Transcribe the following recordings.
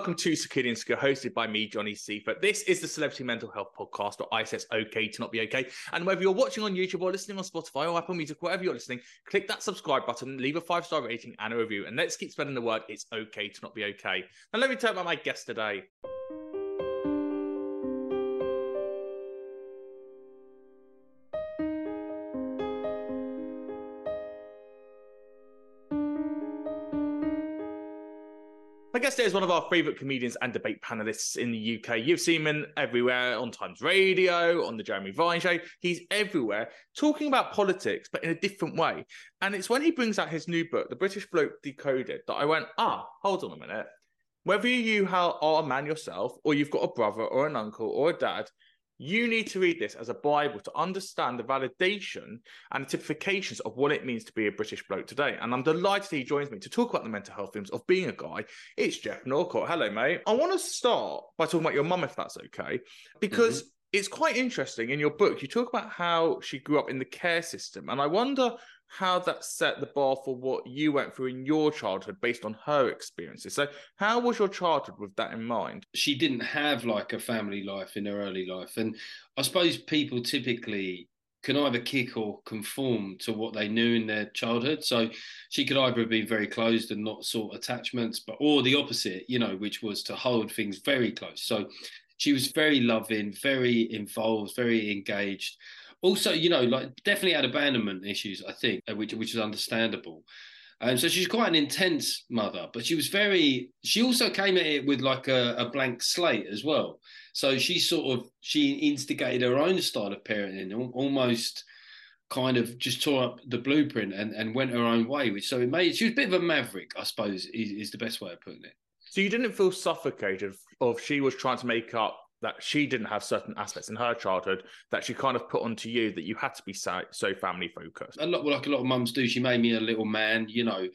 Welcome to Secure the Insecure, hosted by me, Johnny Seifert. This is the Celebrity Mental Health Podcast, or I say it's okay to not be okay. And whether you're watching on YouTube or listening on Spotify or Apple Music, wherever you're listening, click that subscribe button, leave a five star rating and a review, and let's keep spreading the word. It's okay to not be okay. Now, let me tell you about my guest today. Today is one of our favourite comedians and debate panelists in the UK. You've seen him everywhere on Times Radio, on the Jeremy Vine show. He's everywhere talking about politics, but in a different way. And it's when he brings out his new book, The British Bloke Decoded, that I went, ah, hold on a minute. Whether you are a man yourself, or you've got a brother, or an uncle, or a dad, you need to read this as a Bible to understand the validation and the typifications of what it means to be a British bloke today. And I'm delighted he joins me to talk about the mental health themes of being a guy. It's Geoff Norcott. Hello, mate. I want to start by talking about your mum, if that's okay, because mm-hmm. it's quite interesting. In your book, you talk about how she grew up in the care system. And I wonder how that set the bar for what you went through in your childhood based on her experiences. So, how was your childhood with that in mind? She didn't have like a family life in her early life. And I suppose people typically can either kick or conform to what they knew in their childhood. So she could either have been very closed and not sought attachments, but or the opposite, you know, which was to hold things very close. So she was very loving, very involved, very engaged also, you know, like definitely had abandonment issues, I think, uh, which which is understandable. And um, so she's quite an intense mother, but she was very. She also came at it with like a, a, blank slate as well. So she sort of she instigated her own style of parenting, almost kind of just tore up the blueprint and, and went her own way. Which so it made she was a bit of a maverick, I suppose, is, is the best way of putting it. So you didn't feel suffocated, or she was trying to make up that she didn't have certain aspects in her childhood that she kind of put onto you that you had to be so, so family focused. A lot, like a lot of mums do. She made me a little man, you know,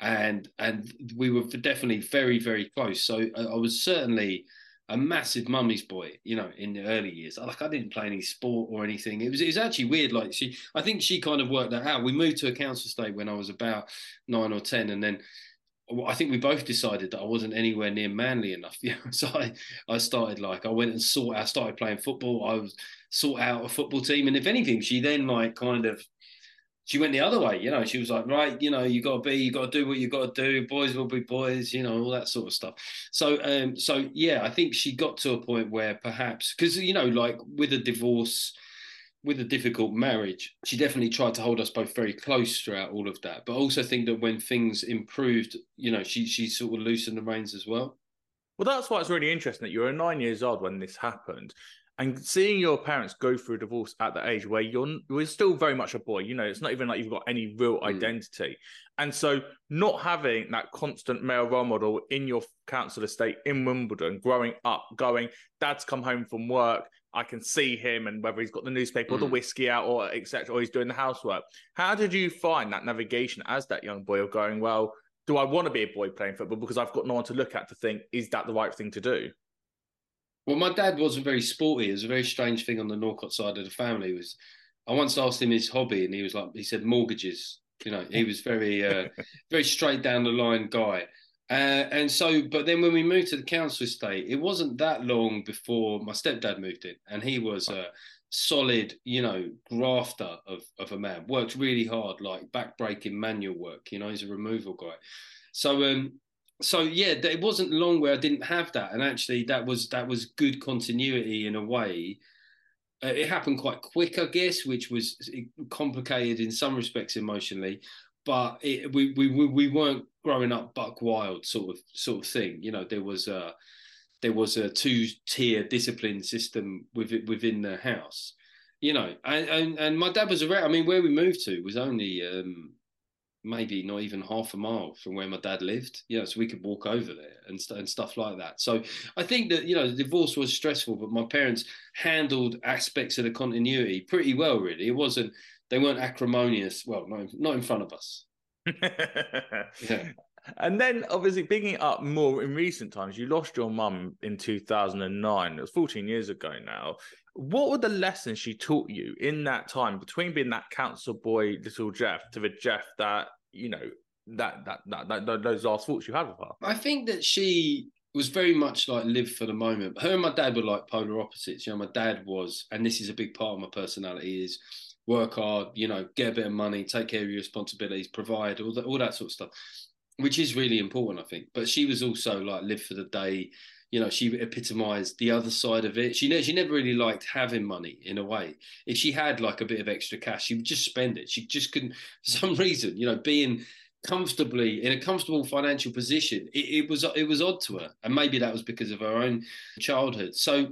and and we were definitely very very close. So I, was certainly a massive mummy's boy, you know, in the early years. Like I didn't play any sport or anything. It was it was actually weird. Like she, I think she kind of worked that out. We moved to a council estate when I was about nine or ten, and then I think we both decided that I wasn't anywhere near manly enough. Yeah, so I, I started like I went and sought I started playing football. I was sought out a football team, and if anything, she then like kind of she went the other way. You know, she was like, right, you know, you got to be, you got to do what you got to do. Boys will be boys. You know, all that sort of stuff. So, um, so yeah, I think she got to a point where perhaps because you know, like with a divorce with a difficult marriage, she definitely tried to hold us both very close throughout all of that. But I also think that when things improved, you know, she she sort of loosened the reins as well. Well, that's why it's really interesting that you were nine years old when this happened. And seeing your parents go through a divorce at the age where you're you're still very much a boy, you know, it's not even like you've got any real mm. identity. And so not having that constant male role model in your council estate in Wimbledon, growing up, going, dad's come home from work, I can see him and whether he's got the newspaper mm. or the hmm. whiskey out or etc. or he's doing the housework. How did you find that navigation as that young boy of going, well, do I want to be a boy playing football because I've got no one to look at to think, is that the right thing to do? Well, my dad wasn't very sporty. It was a very strange thing on the Norcott side of the family. It was I once asked him his hobby and he was like he said mortgages. You know, he was very, uh, very straight down the line guy. Uh, and so, but then when we moved to the council estate, it wasn't that long before my stepdad moved in, and he was a solid, you know, grafter of, of a man. Worked really hard, like backbreaking manual work. You know, he's a removal guy. So, um, so yeah, it wasn't long where I didn't have that, and actually, that was that was good continuity in a way. Uh, it happened quite quick, I guess, which was complicated in some respects emotionally, but it, we, we we weren't growing up buck wild sort of sort of thing. You know, there was a there was a two tier discipline system within within the house. You know, and, and and my dad was around. I mean, where we moved to was only um, maybe not even half a mile from where my dad lived. You know, so we could walk over there and and stuff like that. So I think that you know the divorce was stressful, but my parents handled aspects of the continuity pretty well. Really, it wasn't they weren't acrimonious. Well, not in, not in front of us. yeah. And then, obviously, picking up more in recent times, you lost your mum in 2009. It was 14 years ago now. What were the lessons she taught you in that time between being that council boy, little Geoff, to the Geoff that, you know, that, that, that, that those last thoughts you had with her? I think that she was very much like live for the moment. Her and my dad were like polar opposites. You know, my dad was, and this is a big part of my personality, is work hard, you know, get a bit of money, take care of your responsibilities, provide all that, all that sort of stuff, which is really important, I think. But she was also like live for the day. You know, she epitomized the other side of it. She never, she never really liked having money in a way. If she had like a bit of extra cash, she would just spend it. She just couldn't, for some reason, you know, being comfortably in a comfortable financial position, it, it was it was odd to her, and maybe that was because of her own childhood. So,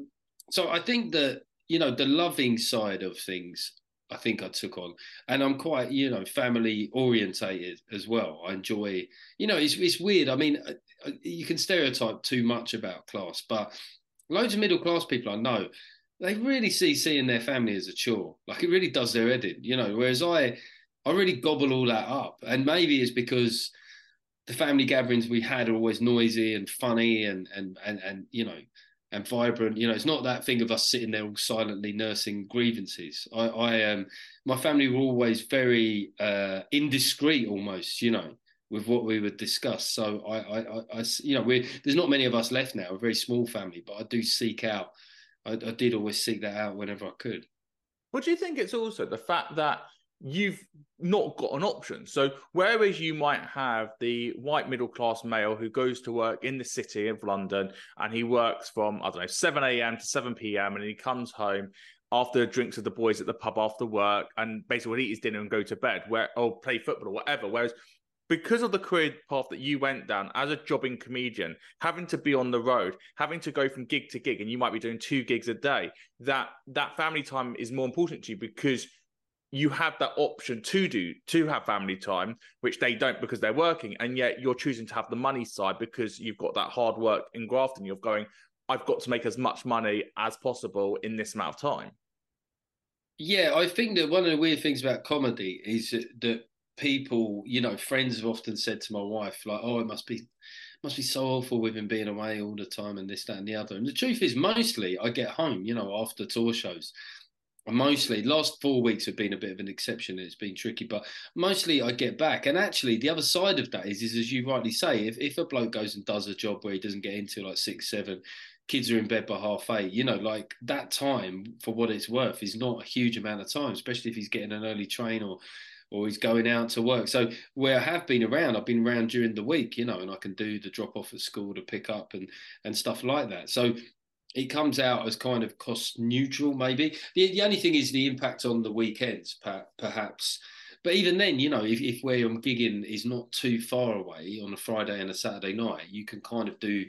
so I think that you know the loving side of things I think I took on, and I'm quite you know family orientated as well. I enjoy you know it's it's weird. I mean, uh, uh, you can stereotype too much about class, but loads of middle class people I know they really see seeing their family as a chore. Like it really does their head in, you know. Whereas I I really gobble all that up, and maybe it's because the family gatherings we had are always noisy and funny and and and and you know and vibrant. You know, it's not that thing of us sitting there all silently nursing grievances. I, I um, my family were always very uh, indiscreet, almost. You know, with what we would discuss. So I, I, I, you know, we there's not many of us left now. A very small family, but I do seek out. I, I did always seek that out whenever I could. What do you think? It's also the fact that you've not got an option. So whereas you might have the white middle class male who goes to work in the city of London and he works from I don't know 7 a.m. to 7 p.m. and he comes home after drinks with the boys at the pub after work and basically would eat his dinner and go to bed where or play football or whatever. Whereas because of the career path that you went down as a jobbing comedian, having to be on the road, having to go from gig to gig, and you might be doing two gigs a day, that that family time is more important to you because you have that option to do to have family time which they don't because they're working and yet you're choosing to have the money side because you've got that hard work in grafting. You're going i've got to make as much money as possible in this amount of time. Yeah i think that one of the weird things about comedy is that people you know friends have often said to my wife like oh it must be must be so awful with him being away all the time and this that and the other. And the truth is mostly i get home you know after tour shows mostly last four weeks have been a bit of an exception it's been tricky but mostly i get back. And actually the other side of that is is as you rightly say if, if a bloke goes and does a job where he doesn't get into like six seven kids are in bed by half eight you know like that time for what it's worth is not a huge amount of time especially if he's getting an early train or or he's going out to work. So where i have been around i've been around during the week you know and i can do the drop off at school to pick up and and stuff like that. So it comes out as kind of cost neutral, maybe. The, the only thing is the impact on the weekends, perhaps. But even then, you know, if, if where I'm gigging is not too far away on a Friday and a Saturday night, you can kind of do,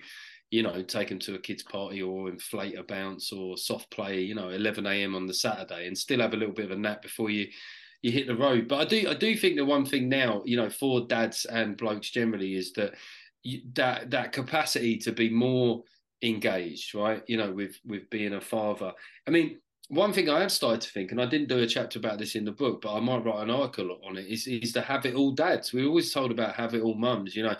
you know, take them to a kids' party or inflate a bounce or soft play, you know, 11 a.m. on the Saturday and still have a little bit of a nap before you you hit the road. But I do I do think the one thing now, you know, for dads and blokes generally is that you, that that capacity to be more engaged, right? You know, with with being a father. I mean, one thing I have started to think, and I didn't do a chapter about this in the book, but I might write an article on it, is is the have it all dads. We're always told about have it all mums, you know.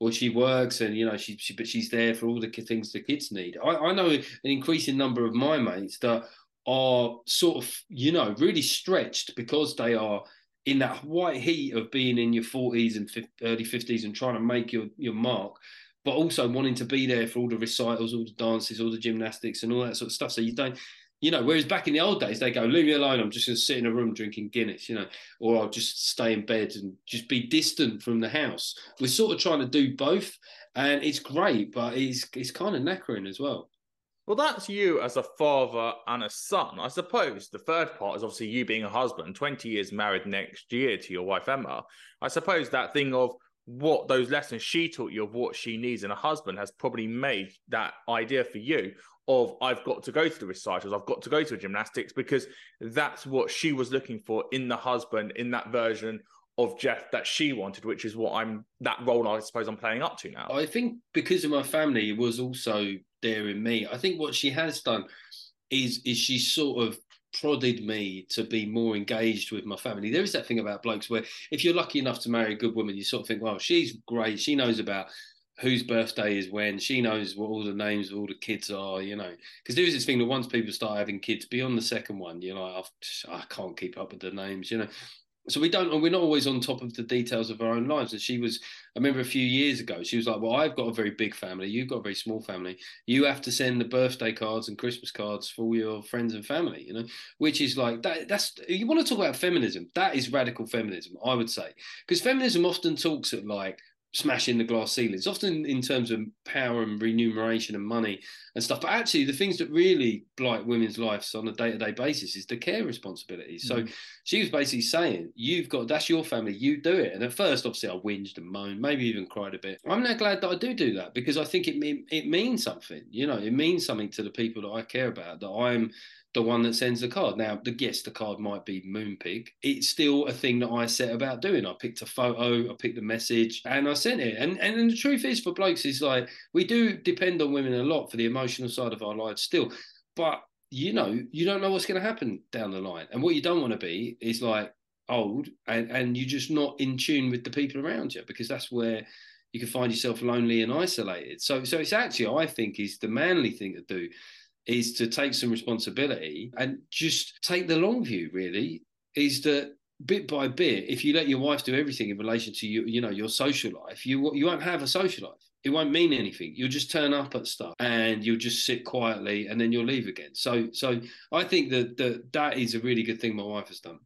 Or she works and you know she, she but she's there for all the things the kids need. I, I know an increasing number of my mates that are sort of you know really stretched because they are in that white heat of being in your 40s and early 50s and trying to make your, your mark, but also wanting to be there for all the recitals, all the dances, all the gymnastics, and all that sort of stuff. So you don't, you know, whereas back in the old days, they go, leave me alone. I'm just going to sit in a room drinking Guinness, you know, or I'll just stay in bed and just be distant from the house. We're sort of trying to do both, and it's great, but it's it's kind of knackering as well. Well, that's you as a father and a son. I suppose the third part is obviously you being a husband, 20 years married next year to your wife, Emma. I suppose that thing of what those lessons she taught you of what she needs in a husband has probably made that idea for you of I've got to go to the recitals, I've got to go to gymnastics because that's what she was looking for in the husband in that version of Geoff that she wanted, which is what I'm that role I suppose I'm playing up to now. I think because of my family was also there in me. I think what she has done is is she sort of prodded me to be more engaged with my family. There is that thing about blokes where if you're lucky enough to marry a good woman, you sort of think, well, she's great. She knows about whose birthday is when. She knows what all the names of all the kids are, you know. Because there's this thing that once people start having kids, beyond the second one, you know, oh, I can't keep up with the names, you know so we don't we're not always on top of the details of our own lives. And she was i remember a few years ago she was like well i've got a very big family. You've got a very small family. You have to send the birthday cards and christmas cards for all your friends and family you know which is like that that's you want to talk about feminism. That is radical feminism i would say. Because feminism often talks at like smashing the glass ceilings, often in terms of power and remuneration and money and stuff. But actually, the things that really blight women's lives on a day to day basis is the care responsibilities. Mm-hmm. So she was basically saying, You've got that's your family, you do it. And at first, obviously, I whinged and moaned, maybe even cried a bit. I'm now glad that I do do that because I think it, it means something. You know, it means something to the people that I care about, that I'm the one that sends the card. Now, the yes, the card might be Moonpig. It's still a thing that I set about doing. I picked a photo, I picked a message, and I sent it. And and the truth is, for blokes, is like we do depend on women a lot for the emotional side of our lives still. But you know, you don't know what's going to happen down the line. And what you don't want to be is like old and, and you're just not in tune with the people around you because that's where you can find yourself lonely and isolated. So so it's actually, I think, is the manly thing to do is to take some responsibility and just take the long view, really, is that bit by bit, if you let your wife do everything in relation to you, you know, your social life, you you won't have a social life. It won't mean anything. You'll just turn up at stuff and you'll just sit quietly and then you'll leave again. So so I think that that, that is a really good thing my wife has done.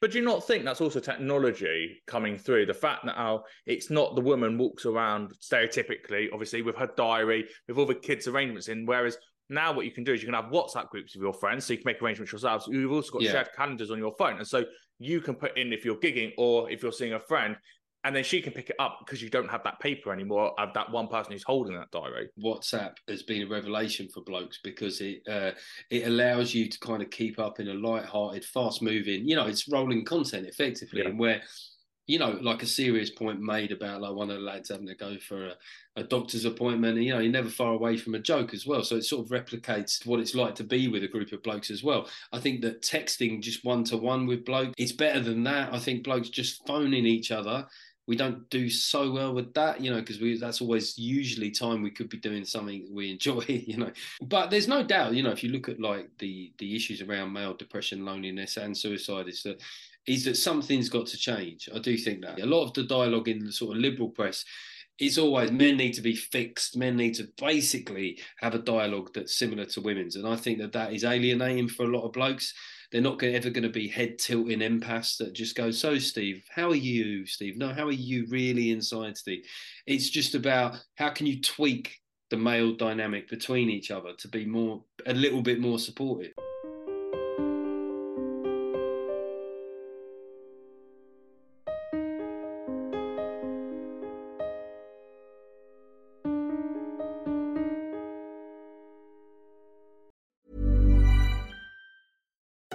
But do you not think that's also technology coming through? The fact that how it's not the woman walks around stereotypically, obviously, with her diary, with all the kids' arrangements in, whereas now, what you can do is you can have WhatsApp groups with your friends, so you can make arrangements yourselves. You've also got yeah. shared calendars on your phone, and so you can put in if you're gigging or if you're seeing a friend, and then she can pick it up because you don't have that paper anymore of that one person who's holding that diary. WhatsApp has been a revelation for blokes because it uh, it allows you to kind of keep up in a light-hearted, fast-moving, you know, it's rolling content effectively, yeah. and where you know, like a serious point made about like one of the lads having to go for a, a doctor's appointment. And, you know, you're never far away from a joke as well. So it sort of replicates what it's like to be with a group of blokes as well. I think that texting just one to one with blokes, it's better than that. I think blokes just phoning each other. We don't do so well with that, you know, because we that's always usually time we could be doing something we enjoy, you know. But there's no doubt, you know, if you look at like the the issues around male depression, loneliness, and suicide, is that is that something's got to change. I do think that a lot of the dialogue in the sort of liberal press is always men need to be fixed. Men need to basically have a dialogue that's similar to women's, and I think that that is alienating for a lot of blokes. They're not ever going to be head tilting empaths that just go, "So, Steve, how are you, Steve? No, how are you really inside, Steve?" It's just about how can you tweak the male dynamic between each other to be more, a little bit more supportive.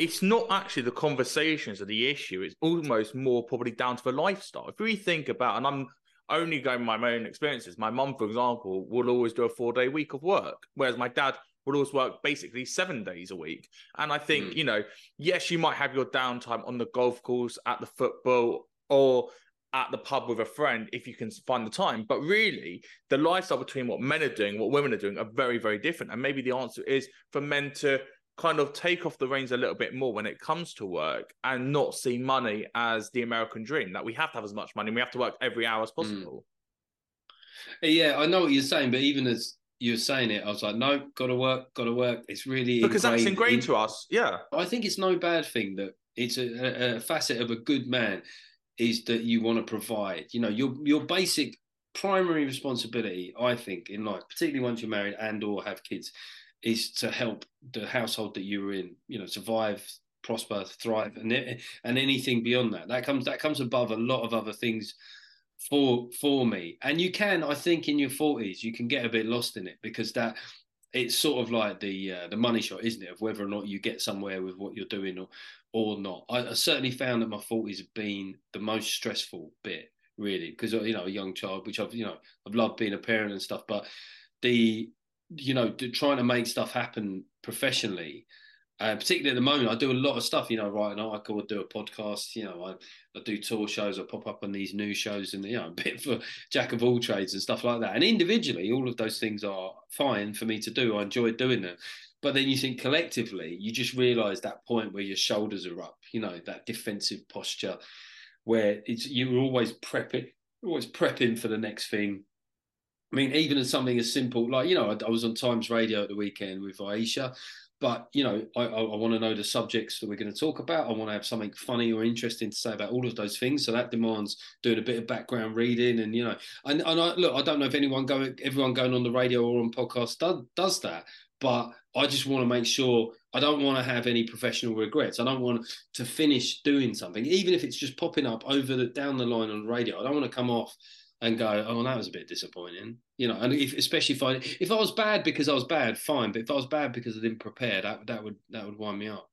It's not actually the conversations of the issue. It's almost more probably down to the lifestyle. If we think about, and I'm only going by my own experiences, my mum, for example, will always do a four day week of work, whereas my dad would always work basically seven days a week. And I think, mm. you know, yes, you might have your downtime on the golf course, at the football, or at the pub with a friend if you can find the time. But really, the lifestyle between what men are doing, what women are doing, are very, very different. And maybe the answer is for men to kind of take off the reins a little bit more when it comes to work and not see money as the American dream that we have to have as much money. and We have to work every hour as hmm. possible. Mm. Yeah, I know what you're saying, but even as you're saying it, I was like, no, got to work, got to work. It's really because that's ingrained in... to us. Yeah, I think it's no bad thing that it's a, a facet of a good man is that you want to provide. You know, your your basic primary responsibility, I think, in life, particularly once you're married and or have kids, is to help the household that you're in, you know, survive, prosper, thrive, and and anything beyond that. That comes that comes above a lot of other things for for me. And you can, I think, in your forties, you can get a bit lost in it because that it's sort of like the uh, the money shot, isn't it, of whether or not you get somewhere with what you're doing or or not. I, I certainly found that my forties have been the most stressful bit, really, because you know, a young child, which I've you know, I've loved being a parent and stuff, but the you know, trying to make stuff happen professionally. Uh, particularly at the moment, I do a lot of stuff. You know, write an article, do a podcast. You know, I, I do tour shows, I pop up on these news shows, and you know, a bit for jack of all trades and stuff like that. And individually, all of those things are fine for me to do. I enjoy doing them. But then you think collectively, you just realise that point where your shoulders are up. You know, that defensive posture where it's you're always prepping, always prepping for the next thing I mean, even as something as simple like you know, I, I was on Times Radio at the weekend with Aisha, but you know, I, I, I want to know the subjects that we're going to talk about. I want to have something funny or interesting to say about all of those things. So that demands doing a bit of background reading, and you know, and, and I, look, I don't know if anyone going, everyone going on the radio or on podcast does, does that, but I just want to make sure I don't want to have any professional regrets. I don't want to finish doing something, even if it's just popping up over the down the line on the radio. I don't want to come off and go, oh, that was a bit disappointing, you know. And if, especially if I if I was bad because I was bad, fine. But if I was bad because I didn't prepare, that that would that would wind me up.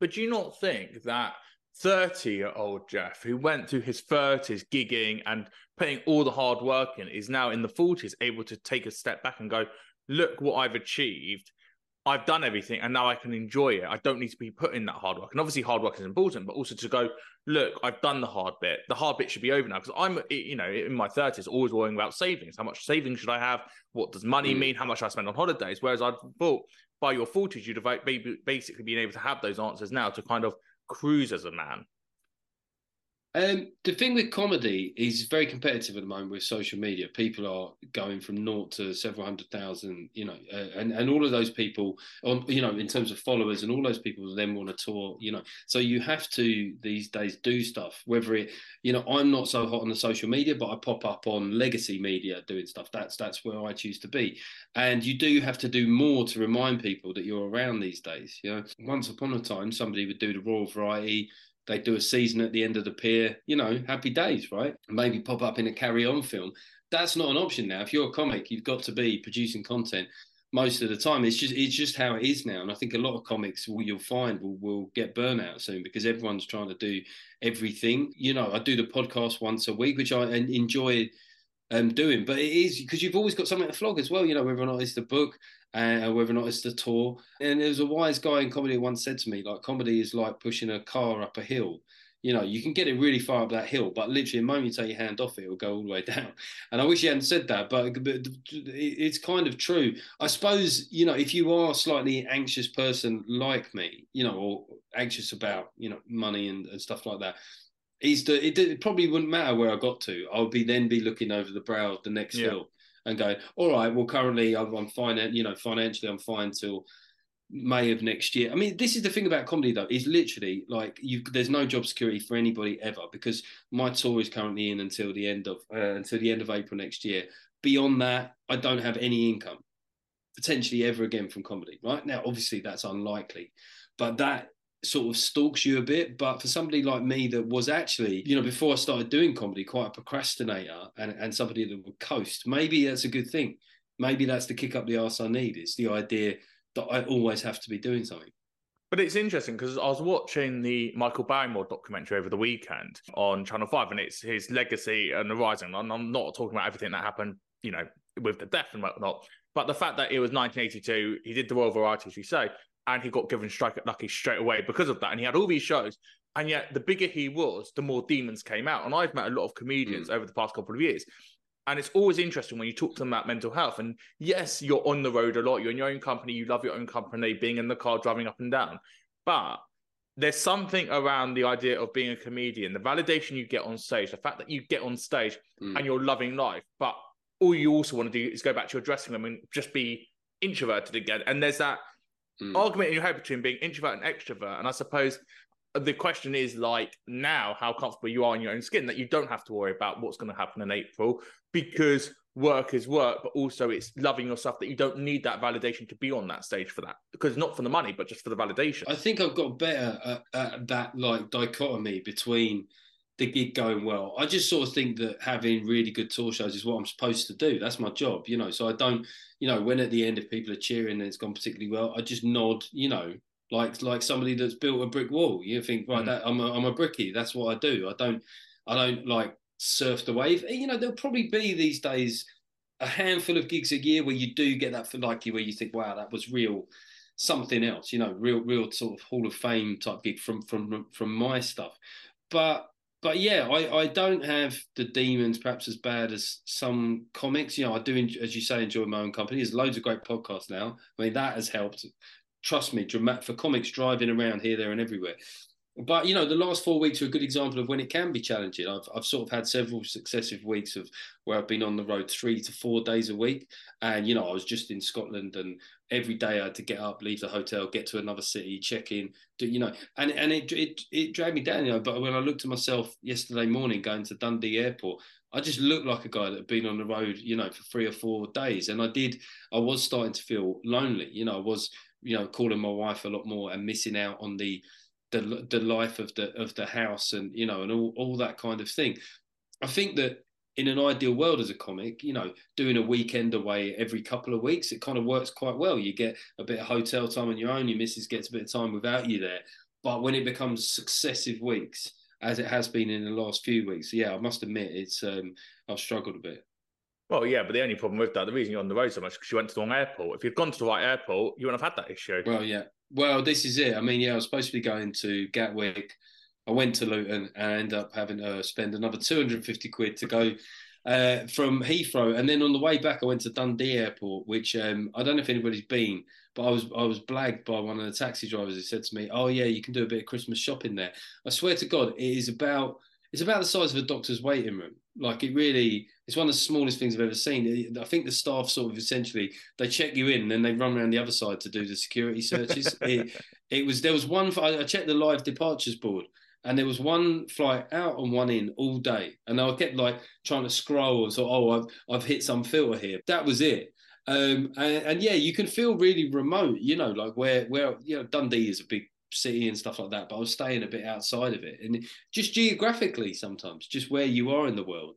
But do you not think that 30 year old Geoff, who went through his 30s gigging and putting all the hard work in, is now in the 40s able to take a step back and go, look what I've achieved. I've done everything and now I can enjoy it. I don't need to be putting that hard work. And obviously, hard work is important, but also to go, look, I've done the hard bit. The hard bit should be over now because I'm, you know, in my 30s, always worrying about savings. How much savings should I have? What does money mm. mean? How much I spend on holidays? Whereas I thought by your 40s, you'd have basically been able to have those answers now to kind of cruise as a man. Um, the thing with comedy is very competitive at the moment with social media. People are going from naught to several hundred thousand, you know, uh, and and all of those people, on you know, in terms of followers, and all those people then want to tour, you know. So you have to these days do stuff. Whether it, you know, I'm not so hot on the social media, but I pop up on legacy media doing stuff. That's that's where I choose to be, and you do have to do more to remind people that you're around these days. You know, once upon a time, somebody would do the Royal Variety they do a season at the end of the pier, you know, happy days, right? Maybe pop up in a carry on film. That's not an option now. If you're a comic, you've got to be producing content most of the time. It's just it's just how it is now. And I think a lot of comics will, you'll find will, will get burnout soon because everyone's trying to do everything. You know, I do the podcast once a week, which I enjoy um, doing, but it is because you've always got something to flog as well. You know, whether or not it's the book, uh, whether or not it's the tour. And there was a wise guy in comedy once said to me, like, comedy is like pushing a car up a hill. You know, you can get it really far up that hill, but literally, the moment you take your hand off it, it'll go all the way down. And I wish he hadn't said that, but, but it's kind of true. I suppose, you know, if you are a slightly anxious person like me, you know, or anxious about, you know, money and, and stuff like that, is the it, it, probably wouldn't matter where I got to. I'll be then be looking over the brow of the next yeah. hill and going, all right, well, currently I'm fine, you know, financially I'm fine till May of next year. I mean, this is the thing about comedy though, is literally like you there's no job security for anybody ever because my tour is currently in until the end of uh, until the end of April next year. Beyond that, I don't have any income potentially ever again from comedy. Right now, obviously that's unlikely, but that sort of stalks you a bit. But for somebody like me that was actually, you know, before I started doing comedy, quite a procrastinator and, and somebody that would coast, maybe that's a good thing. Maybe that's the kick up the arse I need. It's the idea that I always have to be doing something. But it's interesting because I was watching the Michael Barrymore documentary over the weekend on Channel 5, and it's his legacy and the rising. And I'm not talking about everything that happened, you know, with the death and whatnot, but the fact that it was 1982, he did the Royal Variety, say, and he got given Strike It Lucky straight away because of that. And he had all these shows. And yet, the bigger he was, the more demons came out. And I've met a lot of comedians mm. over the past couple of years. And it's always interesting when you talk to them about mental health. And yes, you're on the road a lot. You're in your own company. You love your own company, being in the car, driving up and down. But there's something around the idea of being a comedian, the validation you get on stage, the fact that you get on stage mm. and you're loving life. But all you also want to do is go back to your dressing room and just be introverted again. And there's that mm. argument in your head between being introvert and extrovert. And I suppose the question is like now how comfortable you are in your own skin that you don't have to worry about what's going to happen in April because work is work, but also it's loving yourself that you don't need that validation to be on that stage for that because not for the money, but just for the validation. I think I've got better at, at that like dichotomy between the gig going well. I just sort of think that having really good tour shows is what I'm supposed to do. That's my job, you know. So I don't, you know, when at the end if people are cheering and it's gone particularly well, I just nod, you know, like like somebody that's built a brick wall. You think, right, mm. that I'm a, I'm a brickie. That's what I do. I don't I don't like surf the wave. You know, there'll probably be these days a handful of gigs a year where you do get that for like you where you think, wow, that was real something else, you know, real real sort of Hall of Fame type gig from from from my stuff. But but yeah, I, I don't have the demons perhaps as bad as some comics. You know, I do, as you say, enjoy my own company. There's loads of great podcasts now. I mean, that has helped. Trust me, dramatic for comics driving around here, there, and everywhere. But you know, the last four weeks are a good example of when it can be challenging. I've I've sort of had several successive weeks of where I've been on the road three to four days a week, and you know, I was just in Scotland, and every day I had to get up, leave the hotel, get to another city, check in, do, you know, and and it it it dragged me down, you know. But when I looked at myself yesterday morning going to Dundee Airport, I just looked like a guy that had been on the road, you know, for three or four days, and I did. I was starting to feel lonely, you know. I was, you know, calling my wife a lot more and missing out on the the the life of the of the house and you know and all, all that kind of thing. I think that in an ideal world as a comic, you know, doing a weekend away every couple of weeks, it kind of works quite well. You get a bit of hotel time on your own, your missus gets a bit of time without you there. But when it becomes successive weeks, as it has been in the last few weeks, yeah, I must admit it's um, I've struggled a bit. Well, yeah, but the only problem with that, the reason you're on the road so much, because you went to the wrong airport. If you'd gone to the right airport, you wouldn't have had that issue. Well, yeah, well, this is it. I mean, yeah, I was supposed to be going to Gatwick. I went to Luton and I ended up having to spend another 250 quid to go uh, from Heathrow. And then on the way back, I went to Dundee Airport, which um, I don't know if anybody's been, but I was I was blagged by one of the taxi drivers who said to me, "Oh yeah, you can do a bit of Christmas shopping there." I swear to God, it is about it's about the size of a doctor's waiting room. Like it really, it's one of the smallest things I've ever seen. I think the staff sort of essentially they check you in, and then they run around the other side to do the security searches. it, it was there was one. I checked the live departures board, and there was one flight out and one in all day, and I kept like trying to scroll and so oh I've I've hit some filter here. That was it. Um, and, and yeah, you can feel really remote. You know, like where where you know Dundee is a big city and stuff like that, but I was staying a bit outside of it. And just geographically, sometimes, just where you are in the world.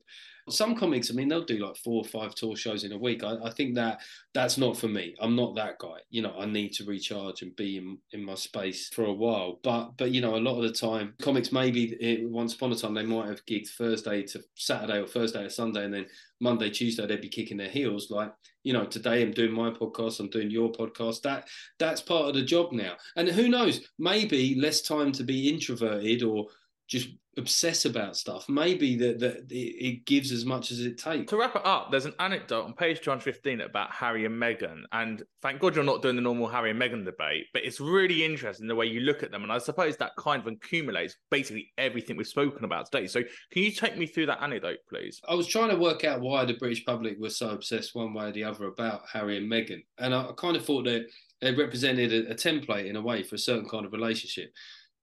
Some comics, I mean, they'll do like four or five tour shows in a week. I, I, think that that's not for me. I'm not that guy. You know, I need to recharge and be in, in my space for a while. But but you know, a lot of the time, comics maybe it, once upon a time they might have gigged Thursday to Saturday or Thursday to Sunday, and then Monday, Tuesday they'd be kicking their heels. Like you know, today I'm doing my podcast, I'm doing your podcast. That that's part of the job now. And who knows, maybe less time to be introverted or just obsess about stuff, maybe that that it gives as much as it takes. To wrap it up, there's an anecdote on page 215 about Harry and Meghan, and thank God you're not doing the normal Harry and Meghan debate, but it's really interesting the way you look at them, and I suppose that kind of accumulates basically everything we've spoken about today. So, can you take me through that anecdote, please? I was trying to work out why the British public was so obsessed one way or the other about Harry and Meghan, and I, kind of thought that they represented a, a template in a way for a certain kind of relationship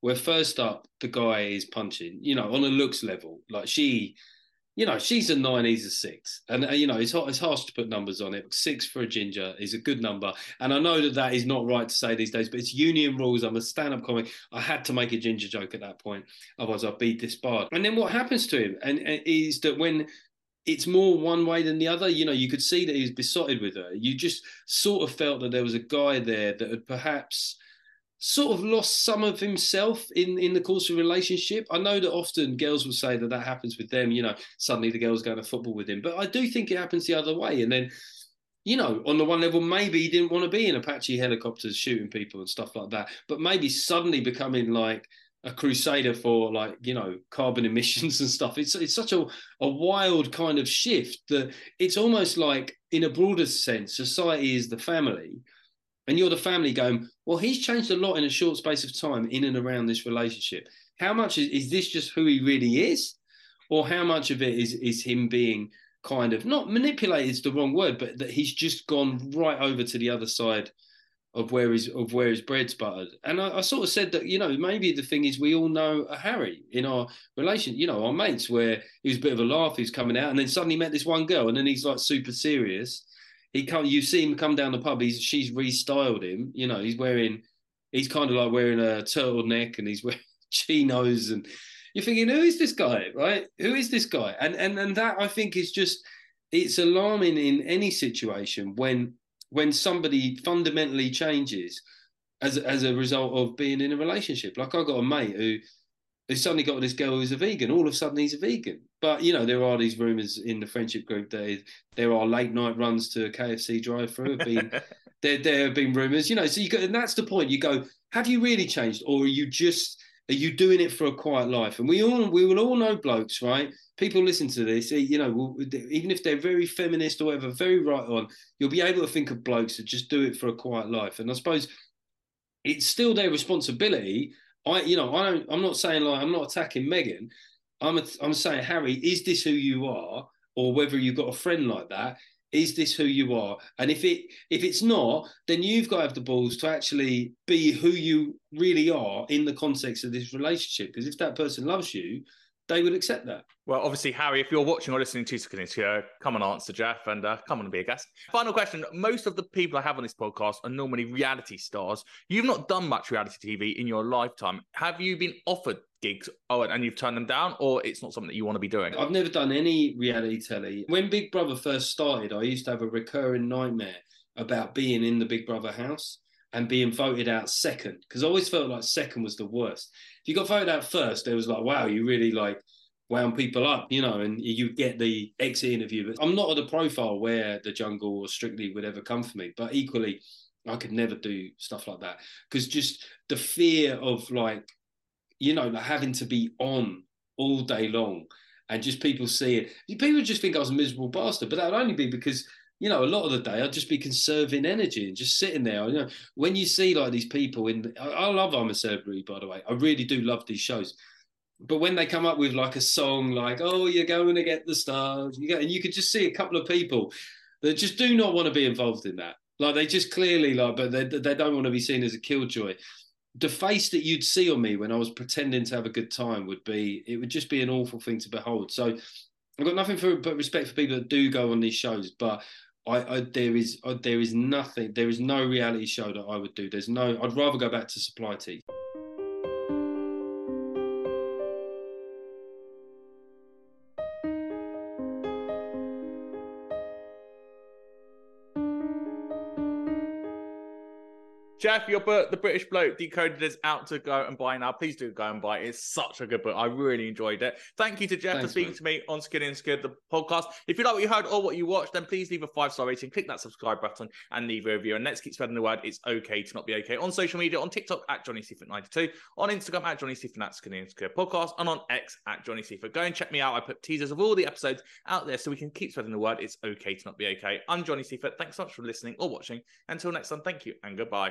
where first up the guy is punching, you know, on a looks level. Like she, you know, she's a nine, he's a six, and uh, you know, it's it's harsh to put numbers on it. Six for a ginger is a good number, and I know that that is not right to say these days, but it's union rules. I'm a stand-up comic. I had to make a ginger joke at that point, otherwise I'd be disbarred. And then what happens to him, and, and is that when it's more one way than the other. You know, you could see that he was besotted with her. You just sort of felt that there was a guy there that had perhaps sort of lost some of himself in in the course of a relationship. I know that often girls will say that that happens with them. You know, suddenly the girl's going to football with him, but I do think it happens the other way. And then, you know, on the one level, maybe he didn't want to be in Apache helicopters shooting people and stuff like that, but maybe suddenly becoming like a crusader for like you know carbon emissions and stuff it's it's such a, a wild kind of shift that it's almost like in a broader sense society is the family and you're the family going, well, he's changed a lot in a short space of time in and around this relationship. How much is, is this just who he really is? Or how much of it is, is him being kind of not manipulated is the wrong word, but that he's just gone right over to the other side of where his of where his bread's buttered. And I, I, sort of said that, you know, maybe the thing is we all know a Harry in our relation, you know, our mates where he was a bit of a laugh, he's coming out, and then suddenly met this one girl, and then he's like super serious he come you see him come down the pub he's she's restyled him you know he's wearing he's kind of like wearing a turtleneck and he's wearing chinos and you're thinking who is this guy right? Who is this guy? And and and that i think is just it's alarming in any situation when when somebody fundamentally changes as as a result of being in a relationship. Like i got a mate who they suddenly got this girl who's a vegan. All of a sudden, he's a vegan. But you know, there are these rumours in the friendship group that there are late night runs to a KFC drive-through. Been, there, there have been rumours. You know, so you go, and that's the point. You go, have you really changed, or are you just are you doing it for a quiet life? And we all we will all know blokes, right? People listen to this, eh, you know, even if they're very feminist or whatever, very right on, you'll be able to think of blokes that just do it for a quiet life. And I suppose it's still their responsibility I, you know, I don't. I'm not saying like I'm not attacking Meghan. I'm a, I'm saying Harry, is this who you are, or whether you've got a friend like that? Is this who you are? And if it if it's not, then you've got to have the balls to actually be who you really are in the context of this relationship. Because if that person loves you, they would accept that. Well, obviously, Harry, if you're watching or listening to Secure the Insecure, come and answer Geoff and uh, come on and be a guest. Final question. Most of the people I have on this podcast are normally reality stars. You've not done much reality TV in your lifetime. Have you been offered gigs oh, and you've turned them down, or it's not something that you want to be doing? I've never done any reality telly. When Big Brother first started, I used to have a recurring nightmare about being in the Big Brother house and being voted out second because I always felt like second was the worst if you got voted out first, it was like, wow, you really like wound people up, you know, and you get the exit interview. But I'm not at a profile where the jungle or strictly would ever come for me. But equally, I could never do stuff like that because just the fear of like, you know, like having to be on all day long and just people seeing. People just think I was a miserable bastard, but that would only be because you know, a lot of the day I'd just be conserving energy and just sitting there. You know, when you see like these people in, I, I love I'm a Celebrity, by the way. I really do love these shows. but when they come up with like a song like "Oh, you're going to get the stars," you go, and you could just see a couple of people that just do not want to be involved in that. Like they just clearly like, but they they don't want to be seen as a killjoy. The face that you'd see on me when I was pretending to have a good time would be it would just be an awful thing to behold. So I've got nothing for but respect for people that do go on these shows, but I, I there is I, there is nothing there is no reality show that I would do. There's no I'd rather go back to supply teeth. Geoff, your book, The British Bloke Decoded, is out to go and buy now. Please do go and buy it. It's such a good book. I really enjoyed it. Thank you to Geoff Thanks, for speaking mate. to me on Secure the Insecure, the podcast. If you like what you heard or what you watched, then please leave a five star rating, click that subscribe button, and leave a review. And let's keep spreading the word. It's okay to not be okay. On social media, on TikTok at Johnny Seifert92, on Instagram at Johnny Seifert at Secure the Insecure Podcast, and on X at Johnny Seifert. Go and check me out. I put teasers of all the episodes out there so we can keep spreading the word. It's okay to not be okay. I'm Johnny Seifert. Thanks so much for listening or watching. Until next time, thank you and goodbye.